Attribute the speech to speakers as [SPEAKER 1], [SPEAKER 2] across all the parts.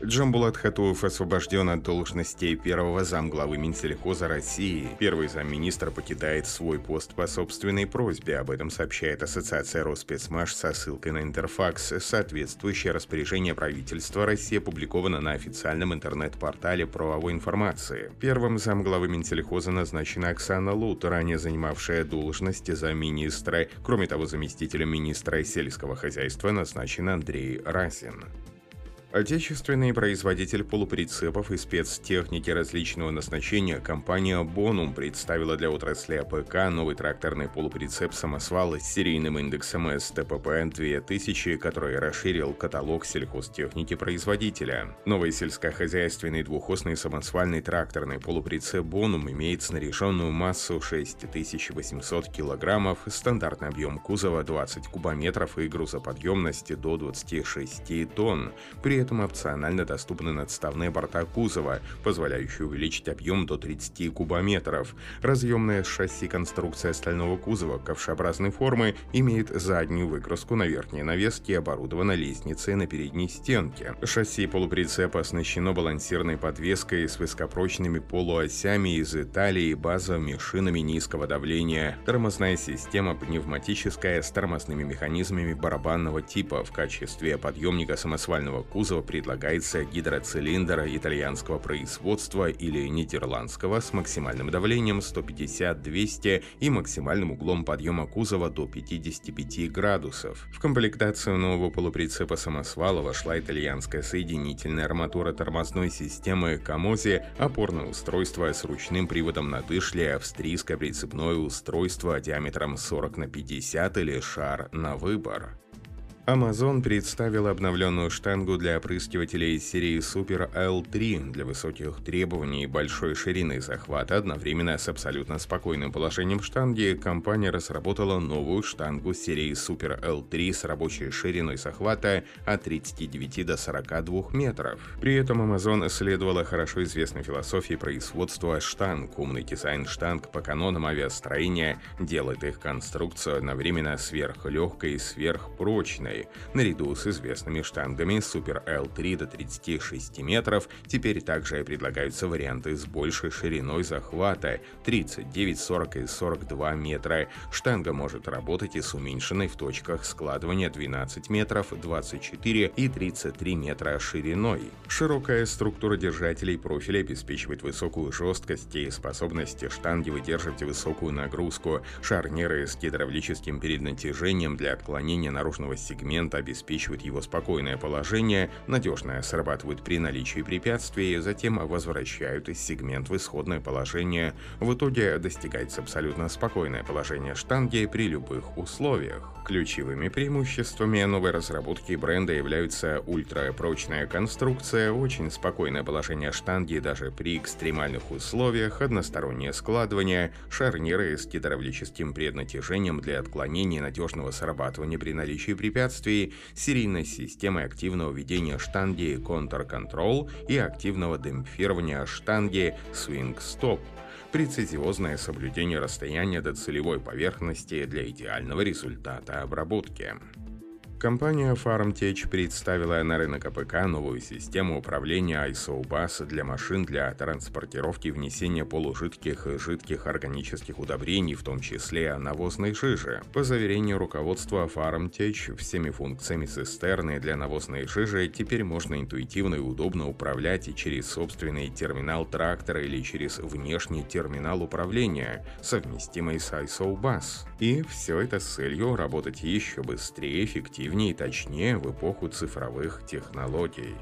[SPEAKER 1] Джамбулат Хатуев освобожден от должности первого замглавы Минсельхоза России. Первый замминистра покидает свой пост по собственной просьбе. Об этом сообщает Ассоциация Роспецмаш со ссылкой на Интерфакс. Соответствующее распоряжение правительства России опубликовано на официальном интернет-портале правовой информации. Первым замглавы Минсельхоза назначена Оксана Лут, ранее занимавшая должность замминистра. Кроме того, заместителем министра сельского хозяйства назначен Андрей Расин. Отечественный производитель полуприцепов и спецтехники различного назначения компания Bonum представила для отрасли АПК новый тракторный полуприцеп самосвал с серийным индексом СТПП-2000, который расширил каталог сельхозтехники производителя. Новый сельскохозяйственный двухосный самосвальный тракторный полуприцеп Bonum имеет снаряженную массу 6800 кг, стандартный объем кузова 20 кубометров и грузоподъемности до 26 тонн. При этом опционально доступны надставные борта кузова, позволяющие увеличить объем до 30 кубометров. Разъемная шасси конструкция стального кузова ковшеобразной формы имеет заднюю выкраску на верхней навеске и оборудована лестницей на передней стенке. Шасси полуприцепа оснащено балансирной подвеской с высокопрочными полуосями из Италии и базовыми шинами низкого давления. Тормозная система пневматическая с тормозными механизмами барабанного типа. В качестве подъемника самосвального кузова кузова предлагается гидроцилиндр итальянского производства или нидерландского с максимальным давлением 150-200 и максимальным углом подъема кузова до 55 градусов. В комплектацию нового полуприцепа самосвала вошла итальянская соединительная арматура тормозной системы Camozzi, опорное устройство с ручным приводом на дышле, австрийское прицепное устройство диаметром 40 на 50 или шар на выбор. Amazone представил обновленную штангу для опрыскивателей из серии Super L3 для высоких требований и большой ширины захвата. Одновременно с абсолютно спокойным положением штанги компания разработала новую штангу серии Super L3 с рабочей шириной захвата от 39 до 42 метров. При этом Amazone следовала хорошо известной философии производства штанг. Умный дизайн штанг по канонам авиастроения делает их конструкцию одновременно сверхлегкой и сверхпрочной Китае. Наряду с известными штангами Super L3 до 36 метров теперь также предлагаются варианты с большей шириной захвата 39, 40 и 42 метра. Штанга может работать и с уменьшенной в точках складывания 12 метров, 24 и 33 метра шириной. Широкая структура держателей профиля обеспечивает высокую жесткость и способность штанги выдерживать высокую нагрузку. Шарниры с гидравлическим переднатяжением для отклонения наружного сегмента сегмент обеспечивает его спокойное положение, надежно срабатывают при наличии препятствий, затем возвращают сегмент в исходное положение. В итоге достигается абсолютно спокойное положение штанги при любых условиях. Ключевыми преимуществами новой разработки бренда являются ультрапрочная конструкция, очень спокойное положение штанги даже при экстремальных условиях, одностороннее складывание, шарниры с гидравлическим преднатяжением для отклонения надежного срабатывания при наличии препятствий, препятствий, серийной системой активного ведения штанги Control и активного демпфирования штанги Stop прецизионное соблюдение расстояния до целевой поверхности для идеального результата обработки. Компания FarmTech представила на рынок АПК новую систему управления ISO-BUS для машин для транспортировки и внесения полужидких и жидких органических удобрений, в том числе навозной жижи. По заверению руководства FarmTech, всеми функциями цистерны для навозной жижи теперь можно интуитивно и удобно управлять и через собственный терминал трактора или через внешний терминал управления, совместимый с ISO-BUS. И все это с целью работать еще быстрее, эффективнее эффективнее и точнее в эпоху цифровых технологий.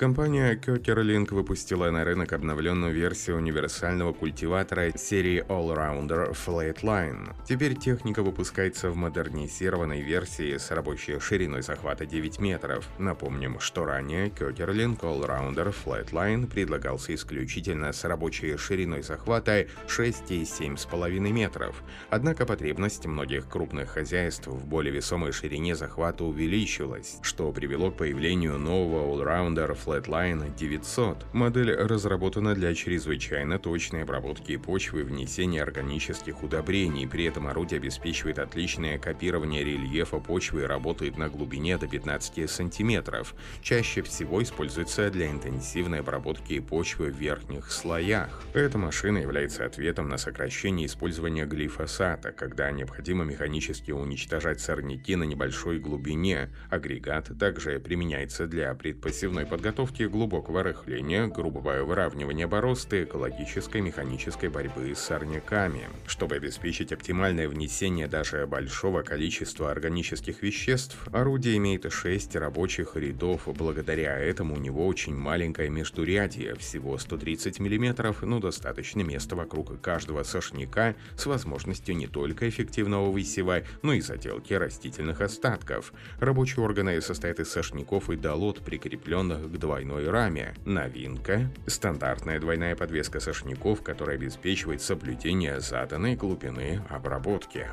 [SPEAKER 1] Компания Kökerlink выпустила на рынок обновленную версию универсального культиватора серии Allrounder Flatline. Теперь техника выпускается в модернизированной версии с рабочей шириной захвата 9 метров. Напомним, что ранее Kökerlink Allrounder Flatline предлагался исключительно с рабочей шириной захвата 6 и 7,5 метров. Однако потребность многих крупных хозяйств в более весомой ширине захвата увеличилась, что привело к появлению нового Allrounder Flatline Flatline 900. Модель разработана для чрезвычайно точной обработки почвы и внесения органических удобрений. При этом орудие обеспечивает отличное копирование рельефа почвы и работает на глубине до 15 сантиметров. Чаще всего используется для интенсивной обработки почвы в верхних слоях. Эта машина является ответом на сокращение использования глифосата, когда необходимо механически уничтожать сорняки на небольшой глубине. Агрегат также применяется для предпосевной подготовки глубокого рыхления, грубого выравнивания борозд и экологической механической борьбы с сорняками. Чтобы обеспечить оптимальное внесение даже большого количества органических веществ, орудие имеет 6 рабочих рядов. Благодаря этому у него очень маленькое междурядье, всего 130 мм, но достаточно места вокруг каждого сошника с возможностью не только эффективного высева, но и заделки растительных остатков. Рабочие органы состоят из сошников и долот, прикрепленных к двойной раме. Новинка – стандартная двойная подвеска сошников, которая обеспечивает соблюдение заданной глубины обработки.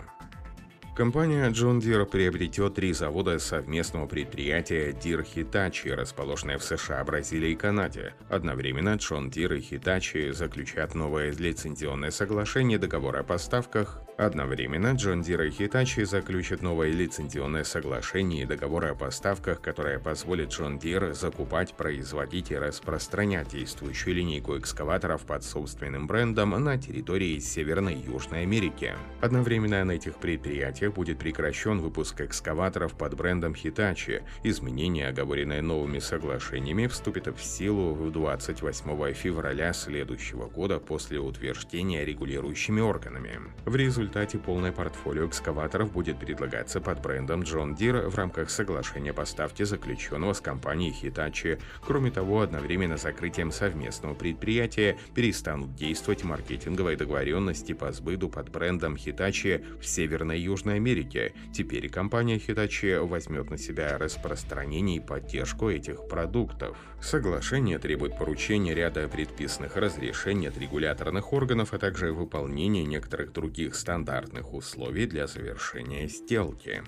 [SPEAKER 1] Компания John Deere приобретет три завода совместного предприятия Deere Hitachi, расположенные в США, Бразилии и Канаде. Одновременно John Deere и Hitachi заключат новое лицензионное соглашение договора о поставках Одновременно John Deere и Hitachi заключат новое лицензионное соглашение и договор о поставках, которое позволит John Deere закупать, производить и распространять действующую линейку экскаваторов под собственным брендом на территории Северной и Южной Америки. Одновременно на этих предприятиях будет прекращен выпуск экскаваторов под брендом Hitachi. Изменения, оговоренные новыми соглашениями, вступят в силу 28 февраля следующего года после утверждения регулирующими органами. В результате полное портфолио экскаваторов будет предлагаться под брендом John Deere в рамках соглашения поставки, заключенного с компанией Hitachi. Кроме того, одновременно с закрытием совместного предприятия перестанут действовать маркетинговые договоренности по сбыту под брендом Hitachi в Северной и Южной Америке. Теперь компания Hitachi возьмет на себя распространение и поддержку этих продуктов. Соглашение требует поручения ряда предписанных разрешений от регуляторных органов, а также выполнения некоторых других стандартных условий для завершения сделки.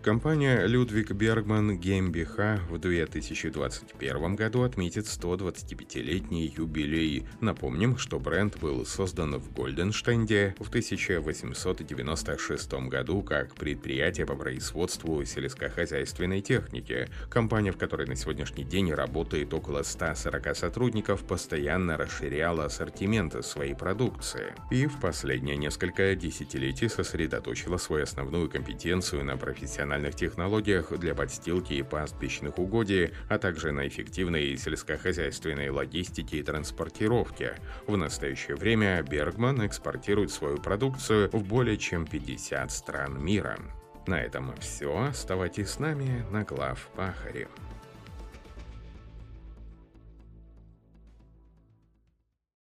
[SPEAKER 1] Компания Ludwig Bergman GmbH в 2021 году отметит 125-летний юбилей. Напомним, что бренд был создан в Гольденштейнде в 1896 году как предприятие по производству сельскохозяйственной техники. Компания, в которой на сегодняшний день работает около 140 сотрудников, постоянно расширяла ассортимент своей продукции и в последние несколько десятилетий сосредоточила свою основную компетенцию на профессиональном профессиональных технологиях для подстилки и пастбищных угодий, а также на эффективной сельскохозяйственной логистике и транспортировке. В настоящее время Бергман экспортирует свою продукцию в более чем 50 стран мира. На этом все. Оставайтесь с нами на глав Пахаре.